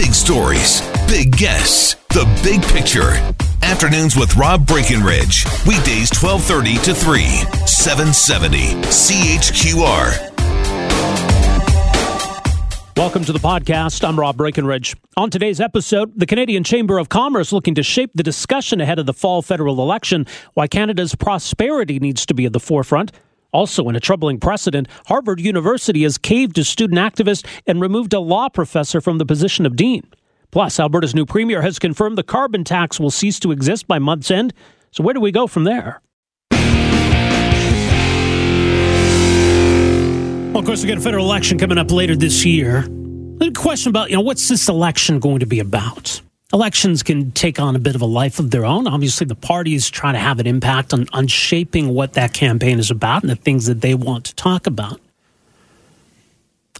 Big stories, big guests, the big picture. Afternoons with Rob Breckenridge. Weekdays 1230 to 3, 770 CHQR. Welcome to the podcast. I'm Rob Breckenridge. On today's episode, the Canadian Chamber of Commerce looking to shape the discussion ahead of the fall federal election, why Canada's prosperity needs to be at the forefront. Also, in a troubling precedent, Harvard University has caved to student activists and removed a law professor from the position of dean. Plus, Alberta's new premier has confirmed the carbon tax will cease to exist by month's end. So, where do we go from there? Well, of course, we got a federal election coming up later this year. The question about, you know, what's this election going to be about? Elections can take on a bit of a life of their own. Obviously, the parties try to have an impact on, on shaping what that campaign is about and the things that they want to talk about.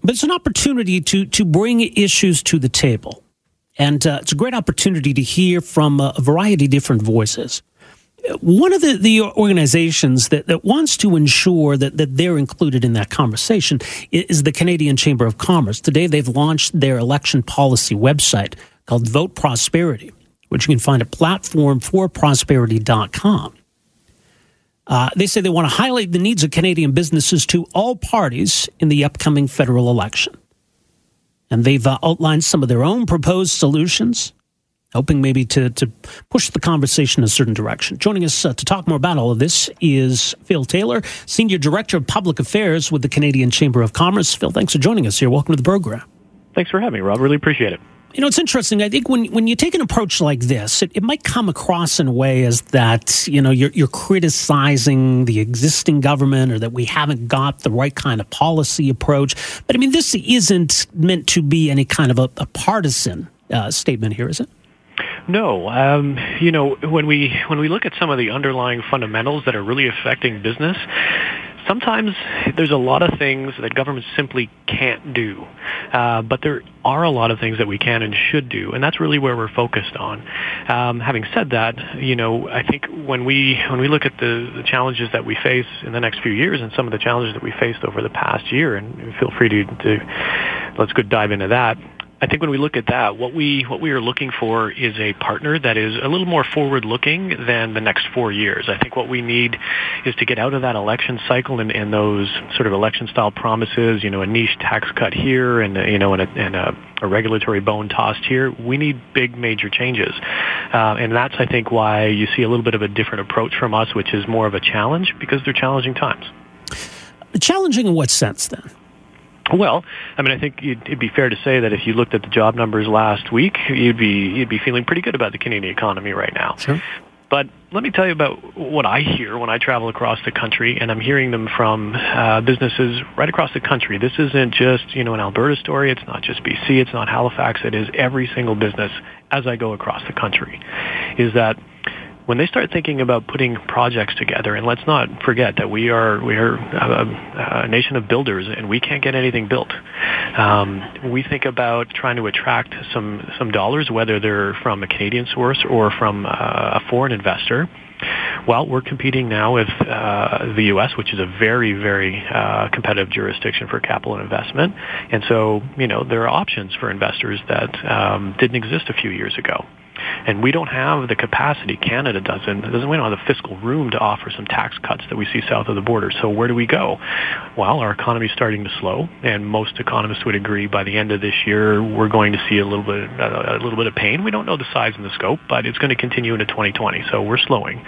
But it's an opportunity to, to bring issues to the table. And uh, it's a great opportunity to hear from a variety of different voices. One of the, the organizations that, that wants to ensure that, that they're included in that conversation is the Canadian Chamber of Commerce. Today, they've launched their election policy website called Vote Prosperity, which you can find at platformforprosperity.com. Uh, they say they want to highlight the needs of Canadian businesses to all parties in the upcoming federal election. And they've uh, outlined some of their own proposed solutions, hoping maybe to, to push the conversation in a certain direction. Joining us uh, to talk more about all of this is Phil Taylor, Senior Director of Public Affairs with the Canadian Chamber of Commerce. Phil, thanks for joining us here. Welcome to the program. Thanks for having me, Rob. Really appreciate it. You know, it's interesting. I think when when you take an approach like this, it, it might come across in a way as that you know you're, you're criticizing the existing government or that we haven't got the right kind of policy approach. But I mean, this isn't meant to be any kind of a, a partisan uh, statement here, is it? No, um, you know when we when we look at some of the underlying fundamentals that are really affecting business, sometimes there's a lot of things that governments simply can't do, uh, but there are a lot of things that we can and should do, and that's really where we're focused on. Um, having said that, you know, I think when we when we look at the, the challenges that we face in the next few years, and some of the challenges that we faced over the past year, and feel free to, to let's go dive into that. I think when we look at that, what we what we are looking for is a partner that is a little more forward-looking than the next four years. I think what we need is to get out of that election cycle and, and those sort of election-style promises. You know, a niche tax cut here, and you know, and a, and a, a regulatory bone tossed here. We need big, major changes, uh, and that's I think why you see a little bit of a different approach from us, which is more of a challenge because they're challenging times. Challenging in what sense, then? Well, I mean, I think it'd be fair to say that if you looked at the job numbers last week, you'd be you'd be feeling pretty good about the Canadian economy right now. Sure. But let me tell you about what I hear when I travel across the country, and I'm hearing them from uh, businesses right across the country. This isn't just you know an Alberta story. It's not just BC. It's not Halifax. It is every single business as I go across the country. Is that when they start thinking about putting projects together, and let's not forget that we are we are a, a nation of builders, and we can't get anything built. Um, we think about trying to attract some some dollars, whether they're from a Canadian source or from a foreign investor. Well, we're competing now with uh, the U.S., which is a very, very uh, competitive jurisdiction for capital investment, and so you know there are options for investors that um, didn't exist a few years ago. And we don't have the capacity, Canada doesn't, doesn't we don't have the fiscal room to offer some tax cuts that we see south of the border. So where do we go? Well, our economy is starting to slow, and most economists would agree by the end of this year we're going to see a little bit a little bit of pain. We don't know the size and the scope, but it's going to continue into 2020. So we're slowing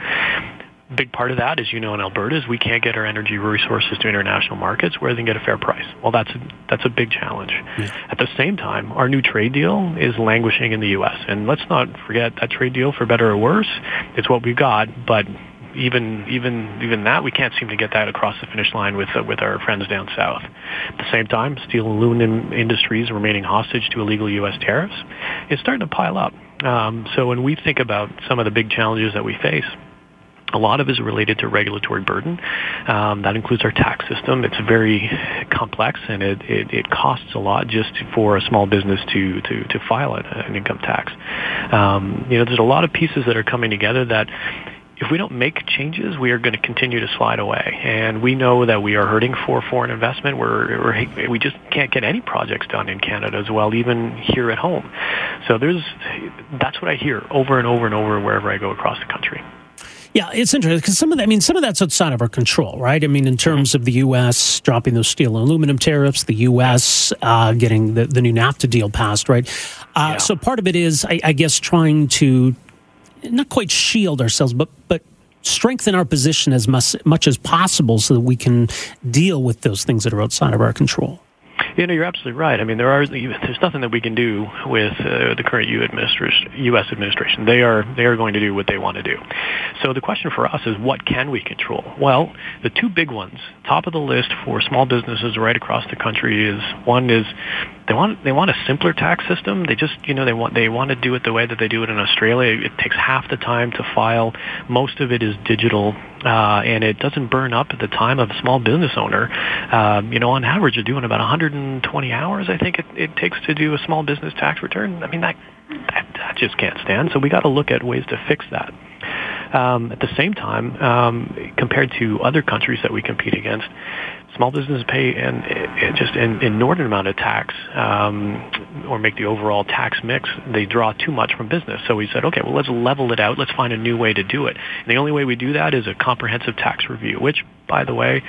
big part of that, as you know, in Alberta, is we can't get our energy resources to international markets where they can get a fair price. Well, that's a, that's a big challenge. Yeah. At the same time, our new trade deal is languishing in the U.S. And let's not forget that trade deal, for better or worse, it's what we've got, but even even even that we can't seem to get that across the finish line with uh, with our friends down south. At the same time, steel and aluminum industries remaining hostage to illegal U.S. tariffs is starting to pile up. Um, so when we think about some of the big challenges that we face, a lot of it is related to regulatory burden. Um, that includes our tax system. It's very complex and it, it, it, costs a lot just for a small business to, to, to file an income tax. Um, you know, there's a lot of pieces that are coming together that if we don't make changes, we are going to continue to slide away. And we know that we are hurting for foreign investment. We're, we're we just can't get any projects done in Canada as well, even here at home. So there's that's what I hear over and over and over wherever I go across the country. Yeah, it's interesting because some of that, I mean, some of that's outside of our control, right? I mean, in terms of the U.S. dropping those steel and aluminum tariffs, the U.S. Uh, getting the, the new NAFTA deal passed, right? Uh, yeah. So part of it is, I, I guess, trying to not quite shield ourselves, but but strengthen our position as much, much as possible so that we can deal with those things that are outside of our control. You know, you're absolutely right. I mean, there are there's nothing that we can do with uh, the current U.S. administration. They are they are going to do what they want to do. So the question for us is, what can we control? Well, the two big ones, top of the list for small businesses right across the country is one is they want they want a simpler tax system. They just you know they want they want to do it the way that they do it in Australia. It takes half the time to file. Most of it is digital, uh, and it doesn't burn up at the time of a small business owner. Uh, you know, on average, you're doing about 120 hours. I think it, it takes to do a small business tax return. I mean that that, that just can't stand. So we got to look at ways to fix that. Um, at the same time, um, compared to other countries that we compete against, small businesses pay an, just an inordinate amount of tax um, or make the overall tax mix. They draw too much from business. So we said, okay, well, let's level it out. Let's find a new way to do it. And the only way we do that is a comprehensive tax review, which, by the way,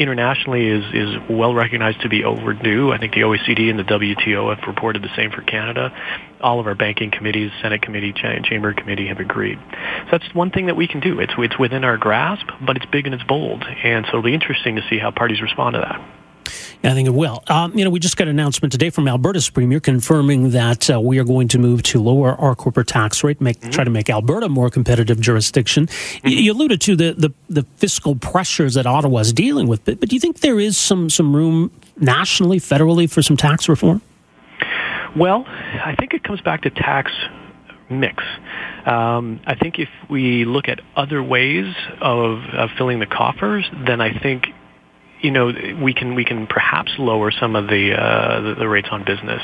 internationally is, is well recognized to be overdue. I think the OECD and the WTO have reported the same for Canada. All of our banking committees, Senate committee, Chamber committee have agreed. So that's one thing that we can do. It's, it's within our grasp, but it's big and it's bold. And so it'll be interesting to see how parties respond to that. I think it will. Um, you know, we just got an announcement today from Alberta's premier confirming that uh, we are going to move to lower our corporate tax rate, make mm-hmm. try to make Alberta a more competitive jurisdiction. Mm-hmm. You, alluded to the, the, the fiscal pressures that Ottawa is dealing with, but, but do you think there is some some room nationally, federally, for some tax reform? Well, I think it comes back to tax mix. Um, I think if we look at other ways of, of filling the coffers, then I think you know, we can we can perhaps lower some of the uh, the, the rates on business,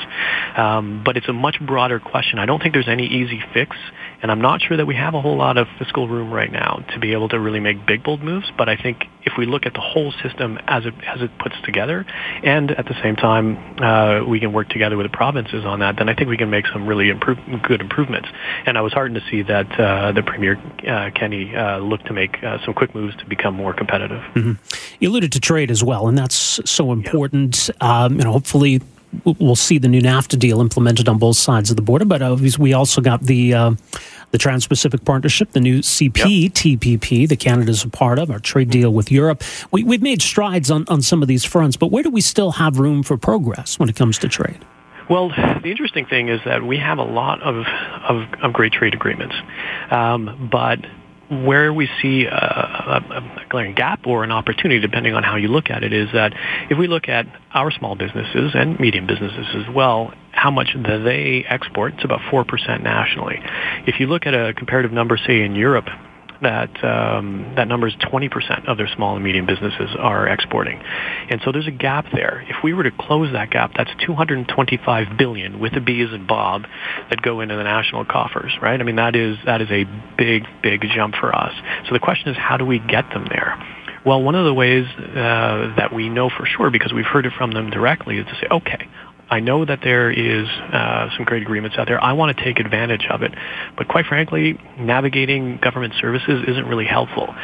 um, but it's a much broader question. I don't think there's any easy fix, and I'm not sure that we have a whole lot of fiscal room right now to be able to really make big bold moves. But I think if we look at the whole system as it as it puts together, and at the same time uh, we can work together with the provinces on that, then I think we can make some really improve, good improvements. And I was heartened to see that uh, the Premier uh, Kenney uh, looked to make uh, some quick moves to become more competitive. Mm-hmm. You alluded to trade as well, and that's so important. Yeah. Um, you know, hopefully we'll see the new NAFTA deal implemented on both sides of the border. But uh, we also got the uh, the Trans-Pacific Partnership, the new CP yep. TPP that Canada's a part of, our trade deal with Europe. We, we've made strides on, on some of these fronts, but where do we still have room for progress when it comes to trade? Well, the interesting thing is that we have a lot of of, of great trade agreements, um, but where we see a, a, a, glaring gap or an opportunity, depending on how you look at it, is that if we look at our small businesses and medium businesses as well, how much do they export, it's about 4% nationally. If you look at a comparative number, say in Europe, that um, that number is 20% of their small and medium businesses are exporting, and so there's a gap there. If we were to close that gap, that's 225 billion with the B's and Bob that go into the national coffers, right? I mean that is that is a big big jump for us. So the question is, how do we get them there? Well, one of the ways uh, that we know for sure, because we've heard it from them directly, is to say, okay, I know that there is uh, some great agreements out there. I want to take advantage of it. But quite frankly, navigating government services isn't really helpful.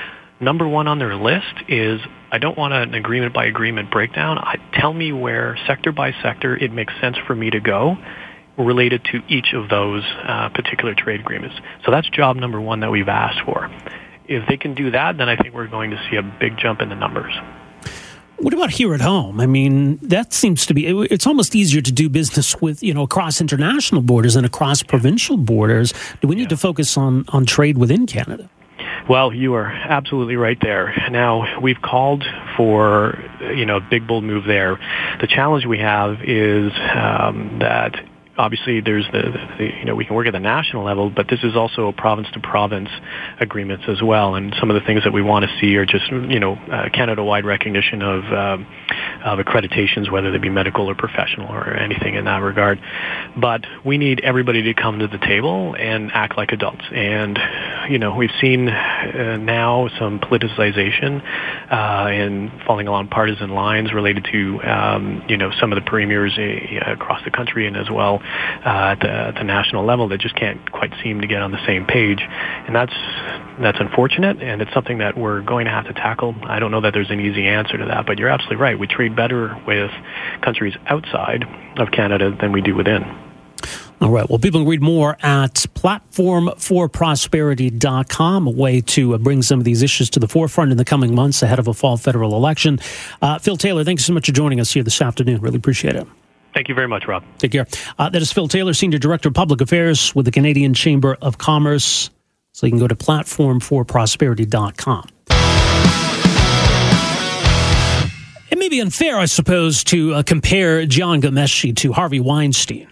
Number one on their list is I don't want an agreement by agreement breakdown. I, tell me where sector by sector it makes sense for me to go related to each of those uh, particular trade agreements. So that's job number one that we've asked for. If they can do that, then I think we're going to see a big jump in the numbers. What about here at home? I mean, that seems to be, it's almost easier to do business with, you know, across international borders and across provincial borders. Do we need yeah. to focus on, on trade within Canada? Well, you are absolutely right there. Now, we've called for, you know, a big bold move there. The challenge we have is um, that obviously there's the, the, you know we can work at the national level, but this is also a province to province agreements as well. And some of the things that we want to see are just you know uh, Canada-wide recognition of um, of accreditations, whether they be medical or professional or anything in that regard. But we need everybody to come to the table and act like adults. And you know we've seen uh, now some politicization uh, and falling along partisan lines related to um, you know some of the premiers uh, across the country and as well uh, at, the, at the national level that just can't quite seem to get on the same page, and that's that's unfortunate, and it's something that we're going to have to tackle. I don't know that there's an easy answer to that, but you're absolutely right. We trade better with countries outside of Canada than we do within. All right. Well, people can read more at platformforprosperity.com, a way to uh, bring some of these issues to the forefront in the coming months ahead of a fall federal election. Uh, Phil Taylor, thank you so much for joining us here this afternoon. Really appreciate it. Thank you very much, Rob. Take care. Uh, that is Phil Taylor, Senior Director of Public Affairs with the Canadian Chamber of Commerce. So you can go to platformforprosperity.com. It may be unfair, I suppose, to uh, compare Jian Ghomeshi to Harvey Weinstein.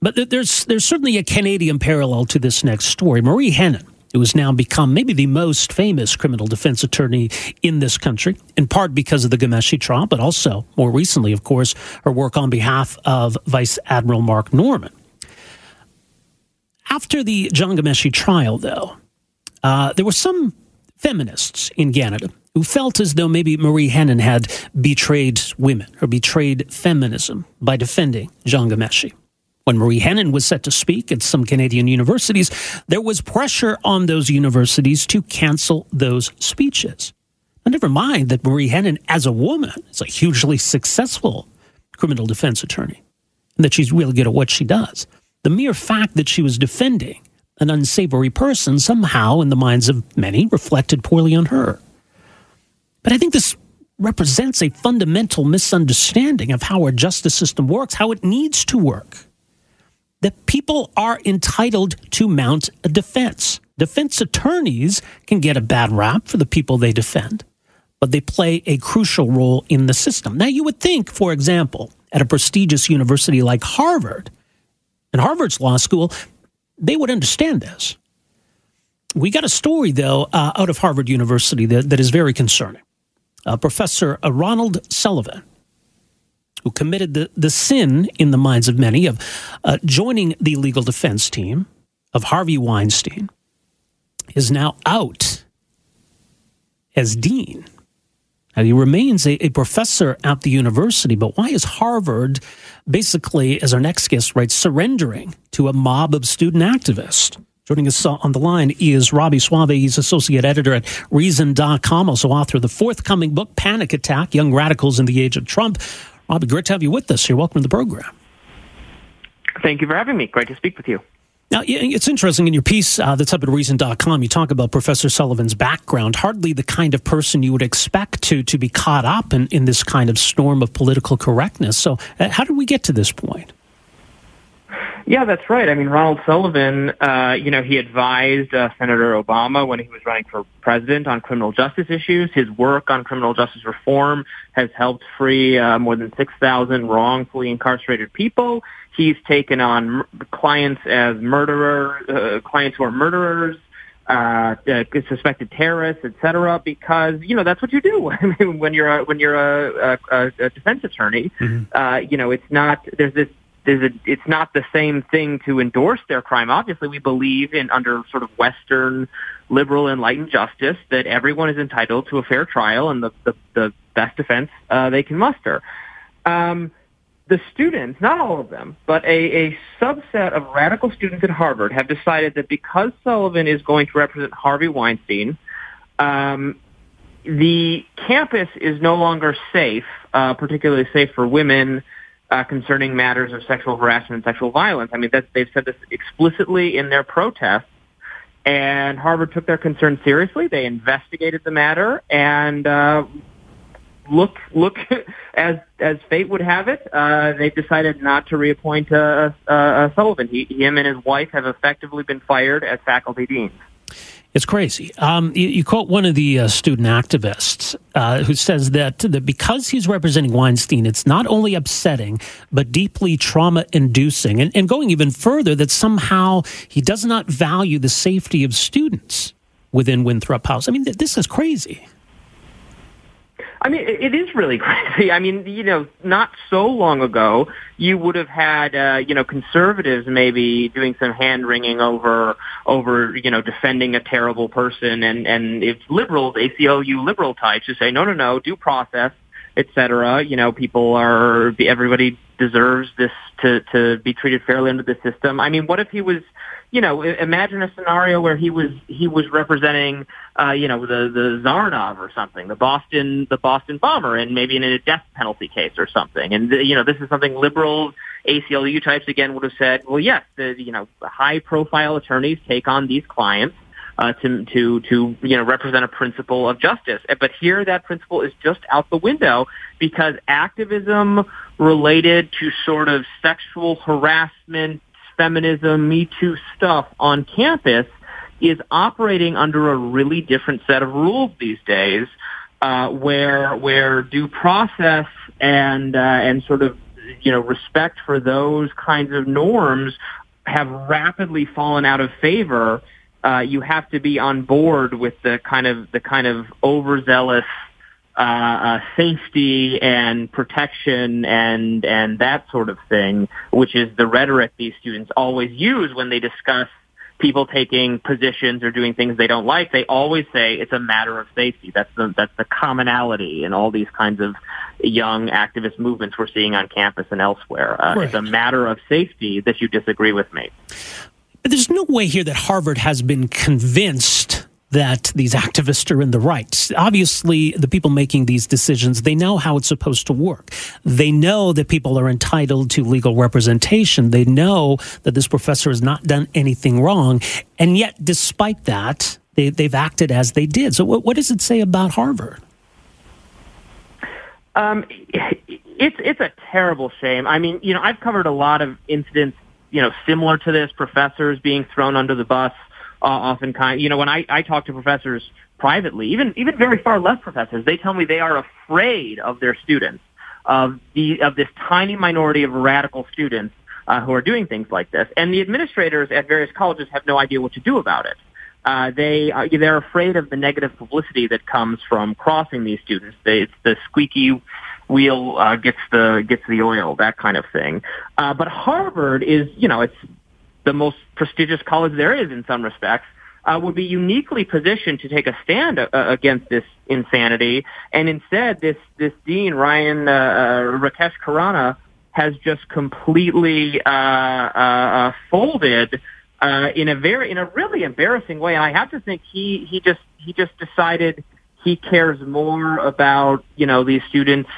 But there's, there's certainly a Canadian parallel to this next story. Marie Henein who has now become maybe the most famous criminal defense attorney in this country, in part because of the Ghomeshi trial, but also, more recently, of course, her work on behalf of Vice Admiral Mark Norman. After the Jian Ghomeshi trial, though, uh, there were some feminists in Canada who felt as though maybe Marie Henein had betrayed women or betrayed feminism by defending Jian Ghomeshi. When Marie Henein was set to speak at some Canadian universities, there was pressure on those universities to cancel those speeches. And never mind that Marie Henein, as a woman, is a hugely successful criminal defense attorney and that she's really good at what she does. The mere fact that she was defending an unsavory person somehow, in the minds of many, reflected poorly on her. But I think this represents a fundamental misunderstanding of how our justice system works, how it needs to work that people are entitled to mount a defense. Defense attorneys can get a bad rap for the people they defend, but they play a crucial role in the system. Now, you would think, for example, at a prestigious university like Harvard, and Harvard's law school, they would understand this. We got a story, though, uh, out of Harvard University that, that is very concerning. Uh, Professor Ronald Sullivan who committed the, the sin in the minds of many of uh, joining the legal defense team of Harvey Weinstein, is now out as dean. Now, he remains a, a, professor at the university, but why is Harvard basically, as our next guest writes, surrendering to a mob of student activists? Joining us on the line is Robby Soave. He's associate editor at Reason.com, also author of the forthcoming book, Panic Attack Young Radicals in the Age of Trump. Robby, great to have you with us here. Welcome to the program. Thank you for having me. Great to speak with you. Now, it's interesting in your piece uh, that's up at Reason.com, you talk about Professor Sullivan's background. Hardly the kind of person you would expect to, to be caught up in, in this kind of storm of political correctness. So, uh, how did we get to this point? Yeah, that's right. I mean, Ronald Sullivan, uh, you know, he advised uh, Senator Obama when he was running for president on criminal justice issues. His work on criminal justice reform has helped free uh, more than 6,000 wrongfully incarcerated people. He's taken on clients as murderers, uh, clients who are murderers, uh, uh, suspected terrorists, etc. Because you know that's what you do. I mean, when you're a, when you're a, a, a defense attorney, mm-hmm. uh, you know it's not there's this there's a, it's not the same thing to endorse their crime. Obviously, we believe in under sort of Western liberal enlightened justice that everyone is entitled to a fair trial and the, the, the best defense uh, they can muster. Um, the students, not all of them, but a, a subset of radical students at Harvard have decided that because Sullivan is going to represent Harvey Weinstein, um, the campus is no longer safe, uh, particularly safe for women, uh, concerning matters of sexual harassment and sexual violence. I mean, that, they've said this explicitly in their protests. And Harvard took their concerns seriously. They investigated the matter, and uh, look, look, as as fate would have it, uh, they've decided not to reappoint uh, uh, uh, Sullivan. He, him and his wife have effectively been fired as faculty deans. It's crazy. Um, you, you, quote one of the uh, student activists uh, who says that, that because he's representing Weinstein, it's not only upsetting, but deeply trauma inducing. And, and going even further, that somehow he does not value the safety of students within Winthrop House. I mean, this is crazy. I mean, it is really crazy. I mean, you know, not so long ago, you would have had, uh, you know, conservatives maybe doing some hand wringing over, over, you know, defending a terrible person, and and if liberals, ACLU liberal types, who say, no, no, no, due process, et cetera. You know, people are, everybody deserves this to to be treated fairly under the system. I mean, what if he was you know, imagine a scenario where he was he was representing, uh, you know, the the Tsarnaev or something, the Boston the Boston bomber, and maybe in a death penalty case or something. And you know, this is something liberals, ACLU types again would have said, well, yes, the you know, high profile attorneys take on these clients. Uh, to to to you know represent a principle of justice, but here that principle is just out the window because activism related to sort of sexual harassment, feminism, Me Too stuff on campus is operating under a really different set of rules these days, uh, where where due process and uh, and sort of you know respect for those kinds of norms have rapidly fallen out of favor. Uh, you have to be on board with the kind of the kind of overzealous uh, uh, safety and protection and and that sort of thing, which is the rhetoric these students always use when they discuss people taking positions or doing things they don't like. They always say it's a matter of safety. That's the that's the commonality in all these kinds of young activist movements we're seeing on campus and elsewhere. Uh, right. It's a matter of safety that you disagree with me. But there's no way here that Harvard has been convinced that these activists are in the right. Obviously, the people making these decisions, they know how it's supposed to work. They know that people are entitled to legal representation. They know that this professor has not done anything wrong. And yet, despite that, they, they've acted as they did. So, what, what does it say about Harvard? Um, it's it's a terrible shame. I mean, you know, I've covered a lot of incidents, you know, similar to this, professors being thrown under the bus uh, often kind. You know, when I, I talk to professors privately, even even very far left professors, they tell me they are afraid of their students, of the of this tiny minority of radical students uh, who are doing things like this, and the administrators at various colleges have no idea what to do about it. Uh, they are, they're afraid of the negative publicity that comes from crossing these students. They, it's the squeaky wheel uh, gets the gets the oil, that kind of thing. Uh, but Harvard is, you know, it's the most prestigious college there is in some respects, uh, would be uniquely positioned to take a stand uh, against this insanity. And instead, this this dean Ryan uh, uh, Rakesh Khurana has just completely uh, uh, folded uh in a very in a really embarrassing way. And I have to think he he just he just decided he cares more about you know these students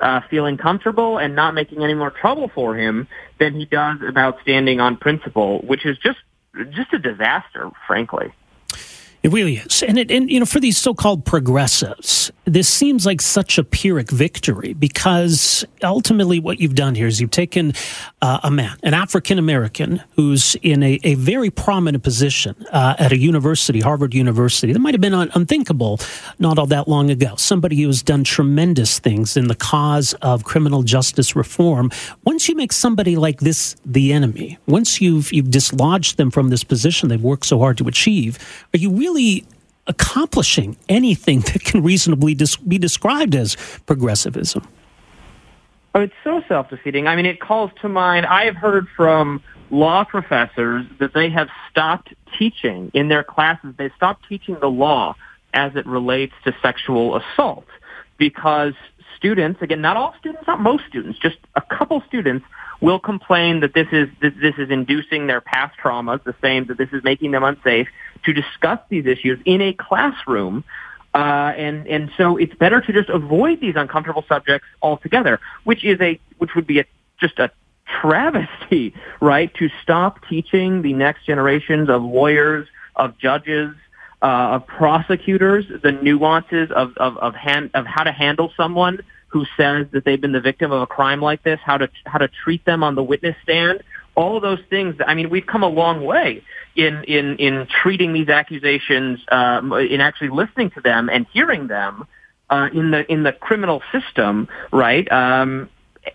uh, feeling comfortable and not making any more trouble for him than he does about standing on principle, which is just just a disaster, frankly. It really is. And, it, and, you know, for these so called progressives, this seems like such a Pyrrhic victory because ultimately what you've done here is you've taken uh, a man, an African American, who's in a, a, very prominent position uh, at a university, Harvard University, that might have been un- unthinkable not all that long ago. Somebody who has done tremendous things in the cause of criminal justice reform. Once you make somebody like this the enemy, once you've, you've dislodged them from this position they've worked so hard to achieve, are you really really accomplishing anything that can reasonably dis- be described as progressivism. Oh, it's so self-defeating. I mean, it calls to mind. I have heard from law professors that they have stopped teaching in their classes. They stopped teaching the law as it relates to sexual assault because students, again, not all students, not most students, just a couple students will complain that this is this, this is inducing their past traumas, the same that this is making them unsafe to discuss these issues in a classroom. Uh, and and so it's better to just avoid these uncomfortable subjects altogether, which is a which would be a just a travesty, right? To stop teaching the next generations of lawyers, of judges, uh, of prosecutors the nuances of of of, hand, of how to handle someone who says that they've been the victim of a crime like this, how to how to treat them on the witness stand, all those things. I mean, we've come a long way in in in treating these accusations, um, in actually listening to them and hearing them uh, in the in the criminal system, right? Um,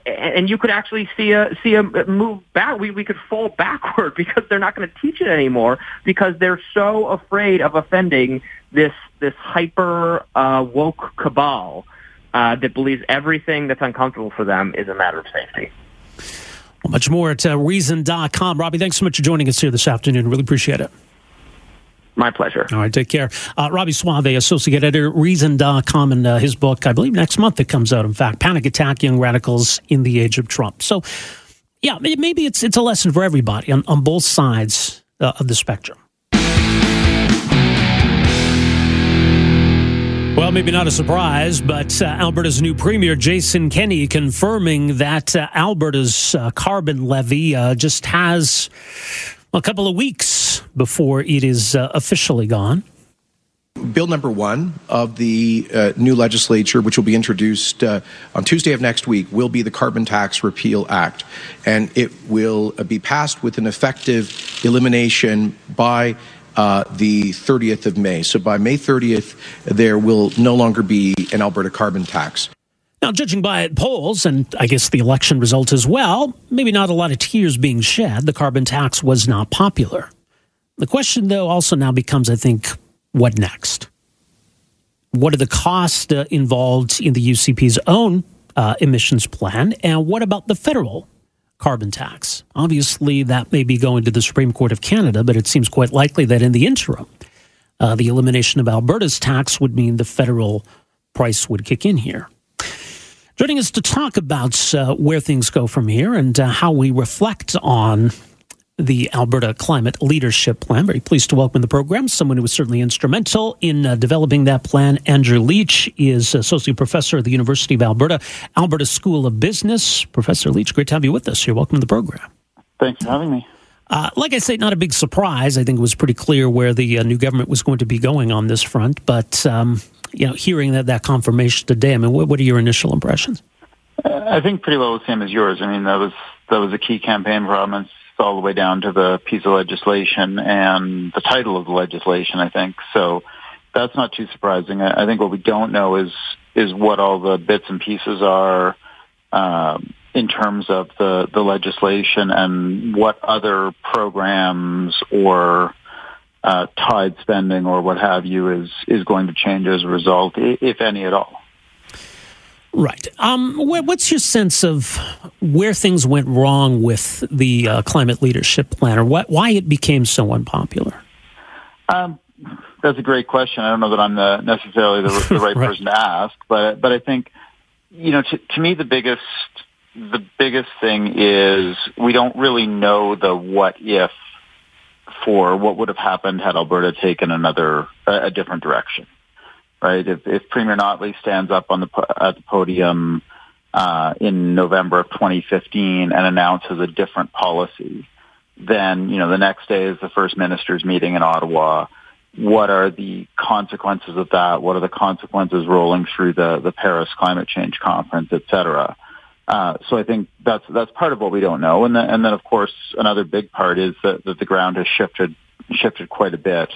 and you could actually see a see a move back. We we could fall backward because they're not going to teach it anymore because they're so afraid of offending this this hyper uh, woke cabal uh, that believes everything that's uncomfortable for them is a matter of safety. Well, much more at uh, Reason.com. Robby, thanks so much for joining us here this afternoon. Really appreciate it. My pleasure. All right, take care. Uh, Robby Soave, Associate Editor, Reason.com, and uh, his book, I believe next month it comes out, in fact, Panic Attack Young Radicals in the Age of Trump. So, yeah, maybe it's, it's a lesson for everybody on, on both sides uh, of the spectrum. Well, maybe not a surprise, but uh, Alberta's new premier, Jason Kenney, confirming that uh, Alberta's uh, carbon levy uh, just has a couple of weeks before it is uh, officially gone. Bill number one of the uh, new legislature, which will be introduced uh, on Tuesday of next week, will be the Carbon Tax Repeal Act. And it will be passed with an effective elimination by uh, the 30th of May. So by May 30th, there will no longer be an Alberta carbon tax. Now, judging by polls and I guess the election result as well, maybe not a lot of tears being shed. The carbon tax was not popular. The question, though, also now becomes, I think, what next? What are the costs uh, involved in the UCP's own uh, emissions plan? And what about the federal carbon tax? Obviously, that may be going to the Supreme Court of Canada, but it seems quite likely that in the interim, uh, the elimination of Alberta's tax would mean the federal price would kick in here. Joining us to talk about uh, where things go from here and uh, how we reflect on the Alberta Climate Leadership Plan. Very pleased to welcome the program someone who was certainly instrumental in uh, developing that plan. Andrew Leach is Associate Professor at the University of Alberta, Alberta School of Business. Professor Leach, great to have you with us. You're welcome to the program. Thanks for having me. Uh, like I say, not a big surprise. I think it was pretty clear where the uh, new government was going to be going on this front. But um, you know, hearing that that confirmation today, I mean, what, what are your initial impressions? I think pretty well the same as yours. I mean, that was that was a key campaign promise all the way down to the piece of legislation and the title of the legislation. I think so. That's not too surprising. I, think what we don't know is is what all the bits and pieces are um, in terms of the the legislation and what other programs or uh, tide spending or what have you is is going to change as a result, if any at all. Right. Um, what's your sense of where things went wrong with the uh, climate leadership plan, or what, why it became so unpopular? Um, that's a great question. I don't know that I'm the, necessarily the, the right, right, person to ask, but but I think you know to, to me the biggest the biggest thing is we don't really know the what if for what would have happened had Alberta taken another a, a different direction, right? If, if Premier Notley stands up on the at the podium uh, in November of 2015 and announces a different policy, then you know the next day is the first minister's meeting in Ottawa. What are the consequences of that? What are the consequences rolling through the the Paris Climate Change Conference, et cetera? Uh, so I think that's that's part of what we don't know, and then, and then of course another big part is that, that the ground has shifted shifted quite a bit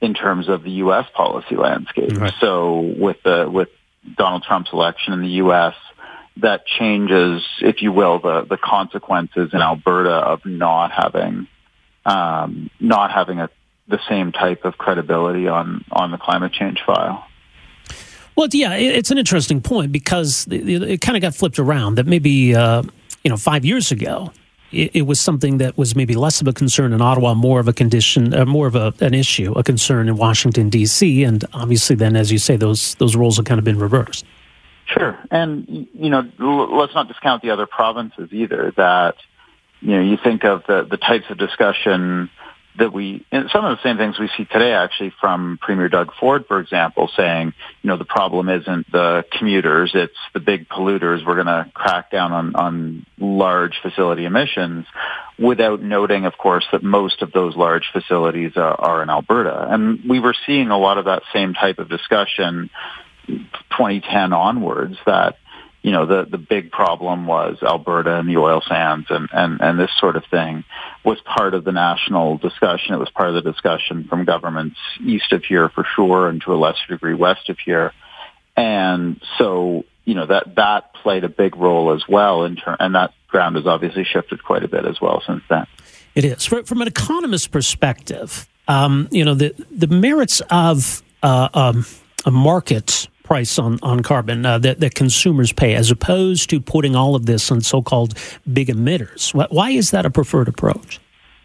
in terms of the U.S. policy landscape. Right. So with the with Donald Trump's election in the U.S., that changes, if you will, the the consequences in Alberta of not having um, not having a the same type of credibility on on the climate change file. Well, yeah, it's an interesting point because it, kind of got flipped around. That maybe uh, you know five years ago, it, it, was something that was maybe less of a concern in Ottawa, more of a condition, uh, more of a, an issue, a concern in Washington D.C. And obviously, then, as you say, those those roles have kind of been reversed. Sure, and you know, let's not discount the other provinces either. That you know, you think of the the types of discussion that we, and some of the same things we see today actually from Premier Doug Ford, for example, saying, you know, the problem isn't the commuters, it's the big polluters. We're going to crack down on, on large facility emissions without noting, of course, that most of those large facilities are, are in Alberta. And we were seeing a lot of that same type of discussion 2010 onwards that you know, the, the big problem was Alberta and the oil sands and, and, and this sort of thing was part of the national discussion. It was part of the discussion from governments east of here for sure and to a lesser degree west of here. And so, you know, that, that played a big role as well in turn, and that ground has obviously shifted quite a bit as well since then. It is. From an economist perspective, um, you know, the, the merits of uh, um, a market price on, on carbon uh, that, that consumers pay as opposed to putting all of this on so-called big emitters. Why is that a preferred approach?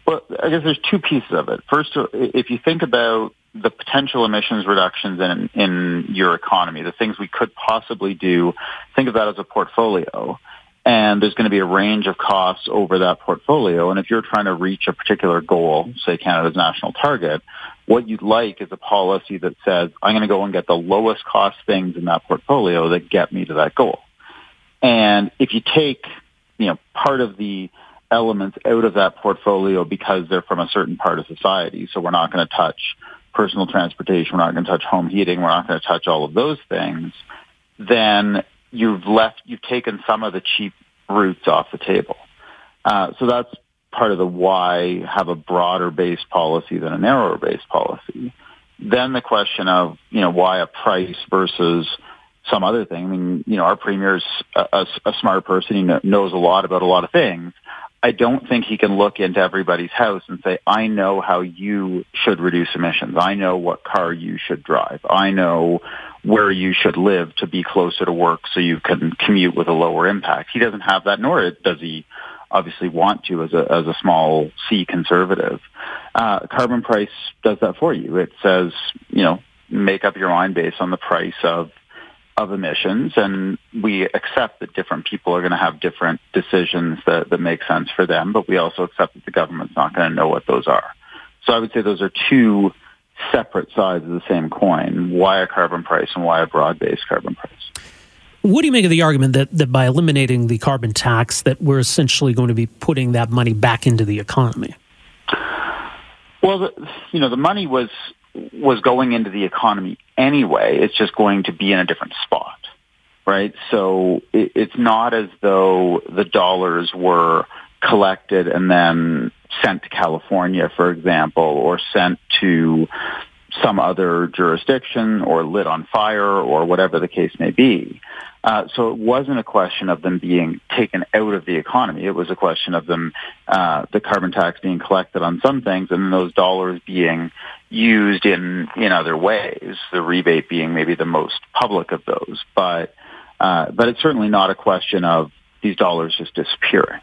Well, I guess there's two pieces of it. First, uh, if you think about the potential emissions reductions in, in your economy, the things we could possibly do, think of that as a portfolio. And there's going to be a range of costs over that portfolio. And if you're trying to reach a particular goal, say Canada's national target, what you'd like is a policy that says, I'm going to go and get the lowest cost things in that portfolio that get me to that goal. And if you take, you know, part of the elements out of that portfolio because they're from a certain part of society, so we're not going to touch personal transportation, we're not going to touch home heating, we're not going to touch all of those things, then you've left, you've taken some of the cheap routes off the table. Uh, so that's part of the why have a broader based policy than a narrower based policy. Then the question of, you know, why a price versus some other thing. I mean, you know, our premier's a, a, a smart person. He knows a lot about a lot of things. I don't think he can look into everybody's house and say, I know how you should reduce emissions. I know what car you should drive. I know where you should live to be closer to work so you can commute with a lower impact. He doesn't have that, nor does he obviously want to as a, as a small C conservative. Uh, carbon price does that for you. It says, you know, make up your mind based on the price of of emissions and we accept that different people are going to have different decisions that, that make sense for them, but we also accept that the government's not going to know what those are. So I would say those are two separate sides of the same coin. Why a carbon price and why a broad-based carbon price? What do you make of the argument that, that by eliminating the carbon tax, that we're essentially going to be putting that money back into the economy? Well, the, you know, the money was was going into the economy anyway. It's just going to be in a different spot, right? So it, it's not as though the dollars were collected and then sent to California, for example, or sent to some other jurisdiction or lit on fire or whatever the case may be. Uh, so it wasn't a question of them being taken out of the economy. It was a question of them, uh, the carbon tax being collected on some things and those dollars being used in, in other ways, the rebate being maybe the most public of those. But, uh, but it's certainly not a question of these dollars just disappearing.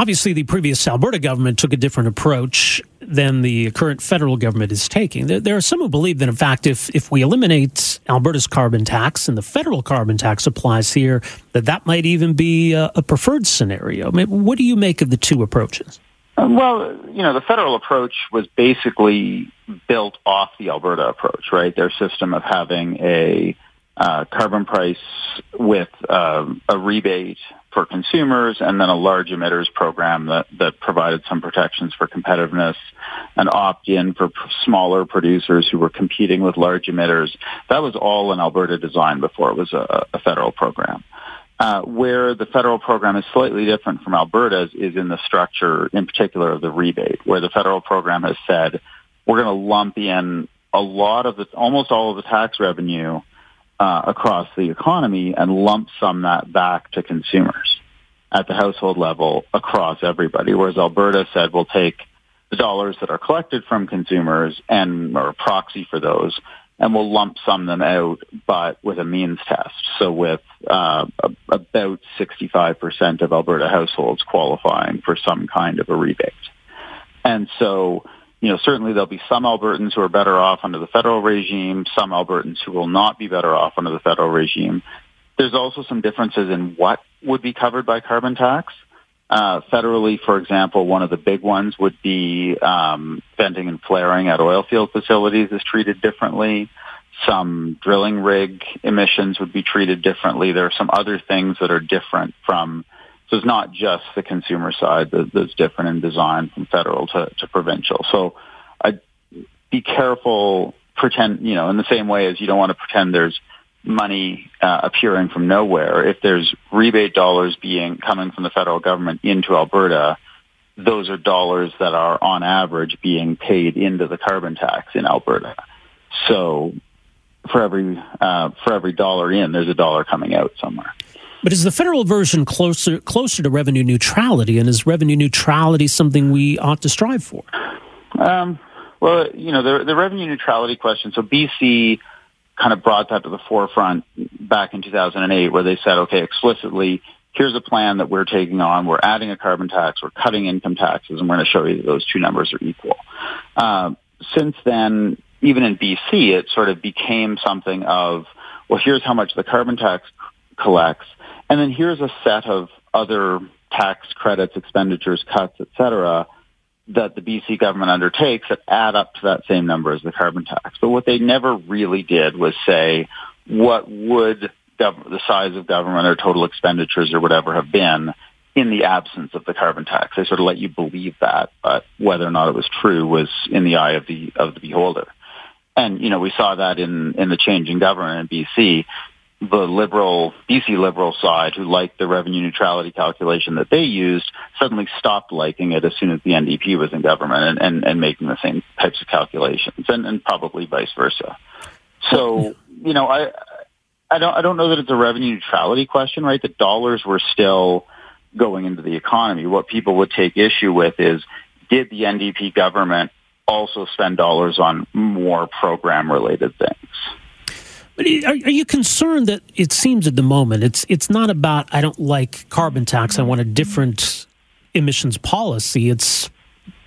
Obviously, the previous Alberta government took a different approach than the current federal government is taking. There, are some who believe that, in fact, if, if we eliminate Alberta's carbon tax and the federal carbon tax applies here, that that might even be a, a preferred scenario. I mean, what do you make of the two approaches? Well, you know, the federal approach was basically built off the Alberta approach, right? Their system of having a uh, carbon price with um, a rebate for consumers and then a large emitters program that, that provided some protections for competitiveness and opt-in for smaller producers who were competing with large emitters. That was all an Alberta design before it was a, a federal program. Uh, where the federal program is slightly different from Alberta's is in the structure, in particular of the rebate, where the federal program has said we're going to lump in a lot of the, almost all of the tax revenue uh, across the economy and lump sum that back to consumers at the household level across everybody. Whereas Alberta said we'll take the dollars that are collected from consumers and or proxy for those and we'll lump sum them out, but with a means test. So with uh, about 65% of Alberta households qualifying for some kind of a rebate. And so you know, certainly there'll be some Albertans who are better off under the federal regime, some Albertans who will not be better off under the federal regime. There's also some differences in what would be covered by carbon tax. Uh, federally, for example, one of the big ones would be um, venting and flaring at oil field facilities is treated differently. Some drilling rig emissions would be treated differently. There are some other things that are different from so it's not just the consumer side that, that's different in design from federal to, to provincial. So I'd be careful, pretend, you know, in the same way as you don't want to pretend there's money uh, appearing from nowhere, if there's rebate dollars being coming from the federal government into Alberta, those are dollars that are on average being paid into the carbon tax in Alberta. So for every uh, for every dollar in, there's a dollar coming out somewhere. But is the federal version closer closer to revenue neutrality, and is revenue neutrality something we ought to strive for? Um, well, you know, the, the revenue neutrality question. So BC kind of brought that to the forefront back in 2008, where they said, okay, explicitly, here's a plan that we're taking on. We're adding a carbon tax. We're cutting income taxes, and we're going to show you that those two numbers are equal. Uh, since then, even in BC, it sort of became something of, well, here's how much the carbon tax collects, and then here's a set of other tax credits, expenditures, cuts, et cetera, that the BC government undertakes that add up to that same number as the carbon tax. But what they never really did was say, what would gov- the size of government or total expenditures or whatever have been in the absence of the carbon tax. They sort of let you believe that, but whether or not it was true was in the eye of the of the beholder. And you know, we saw that in in the change in government in BC the liberal, BC liberal side who liked the revenue neutrality calculation that they used suddenly stopped liking it as soon as the NDP was in government and, and, and making the same types of calculations and, and probably vice versa. So, you know, I, I don't, I don't know that it's a revenue neutrality question, right? The dollars were still going into the economy. What people would take issue with is, did the NDP government also spend dollars on more program related things? But are, are, you concerned that it seems at the moment it's it's not about I don't like carbon tax. I want a different emissions policy. It's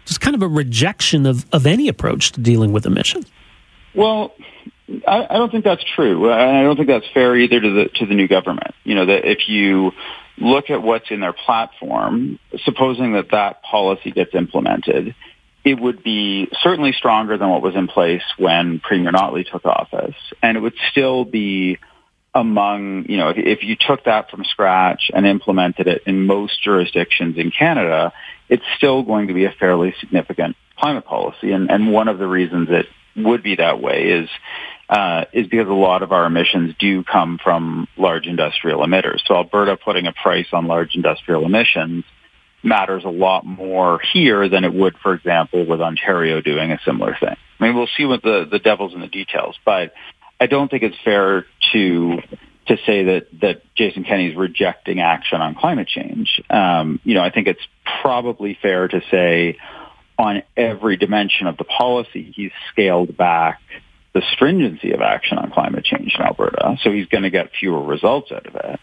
just kind of a rejection of, of any approach to dealing with emissions. Well, I, I don't think that's true. I don't think that's fair either to the to the new government. You know that if you look at what's in their platform, supposing that that policy gets implemented, it would be certainly stronger than what was in place when Premier Notley took office, and it would still be among, you know, if, if, you took that from scratch and implemented it in most jurisdictions in Canada, it's still going to be a fairly significant climate policy. And, and one of the reasons it would be that way is uh, is because a lot of our emissions do come from large industrial emitters. So Alberta putting a price on large industrial emissions matters a lot more here than it would, for example, with Ontario doing a similar thing. I mean, we'll see what the, the devil's in the details, but I don't think it's fair to to say that that Jason Kenney is rejecting action on climate change. Um, you know, I think it's probably fair to say on every dimension of the policy, he's scaled back the stringency of action on climate change in Alberta. So he's going to get fewer results out of it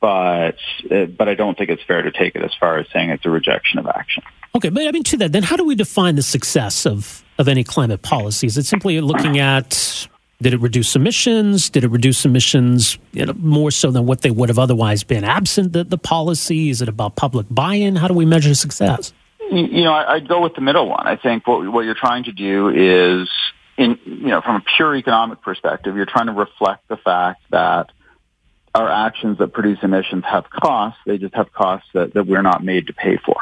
but uh, but I don't think it's fair to take it as far as saying it's a rejection of action. Okay, but I mean to that, then how do we define the success of of any climate policy? Is it simply looking at did it reduce emissions? Did it reduce emissions you know, more so than what they would have otherwise been absent the, the policy? Is it about public buy-in? How do we measure success? You know, I'd go with the middle one. I think what what you're trying to do is, in you know, from a pure economic perspective, you're trying to reflect the fact that our actions that produce emissions have costs. They just have costs that, that we're not made to pay for.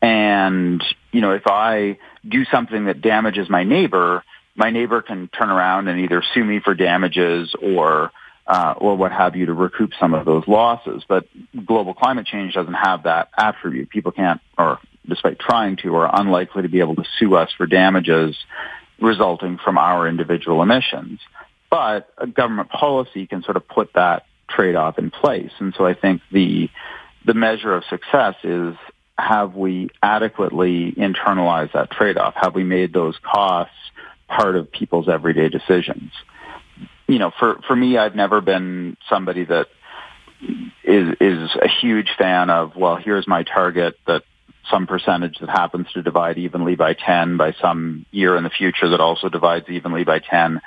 And, you know, if I do something that damages my neighbor, my neighbor can turn around and either sue me for damages or, uh, or what have you to recoup some of those losses. But global climate change doesn't have that attribute. People can't, or despite trying to, are unlikely to be able to sue us for damages resulting from our individual emissions. But a government policy can sort of put that trade-off in place. And so I think the the measure of success is have we adequately internalized that trade-off? Have we made those costs part of people's everyday decisions? You know, for for me, I've never been somebody that is is a huge fan of well, here's my target that some percentage that happens to divide evenly by 10 by some year in the future that also divides evenly by 10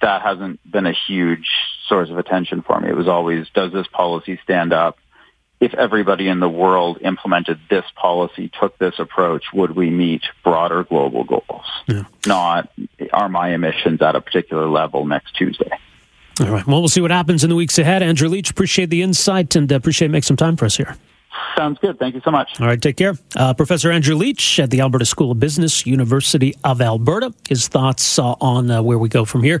that hasn't been a huge source of attention for me. It was always, does this policy stand up? If everybody in the world implemented this policy, took this approach, would we meet broader global goals? Yeah. Not are my emissions at a particular level next Tuesday? All right. Well, we'll see what happens in the weeks ahead. Andrew Leach, appreciate the insight and appreciate making some time for us here. Sounds good. Thank you so much. All right, take care. Uh, Professor Andrew Leach at the Alberta School of Business, University of Alberta. His thoughts uh, on uh, where we go from here.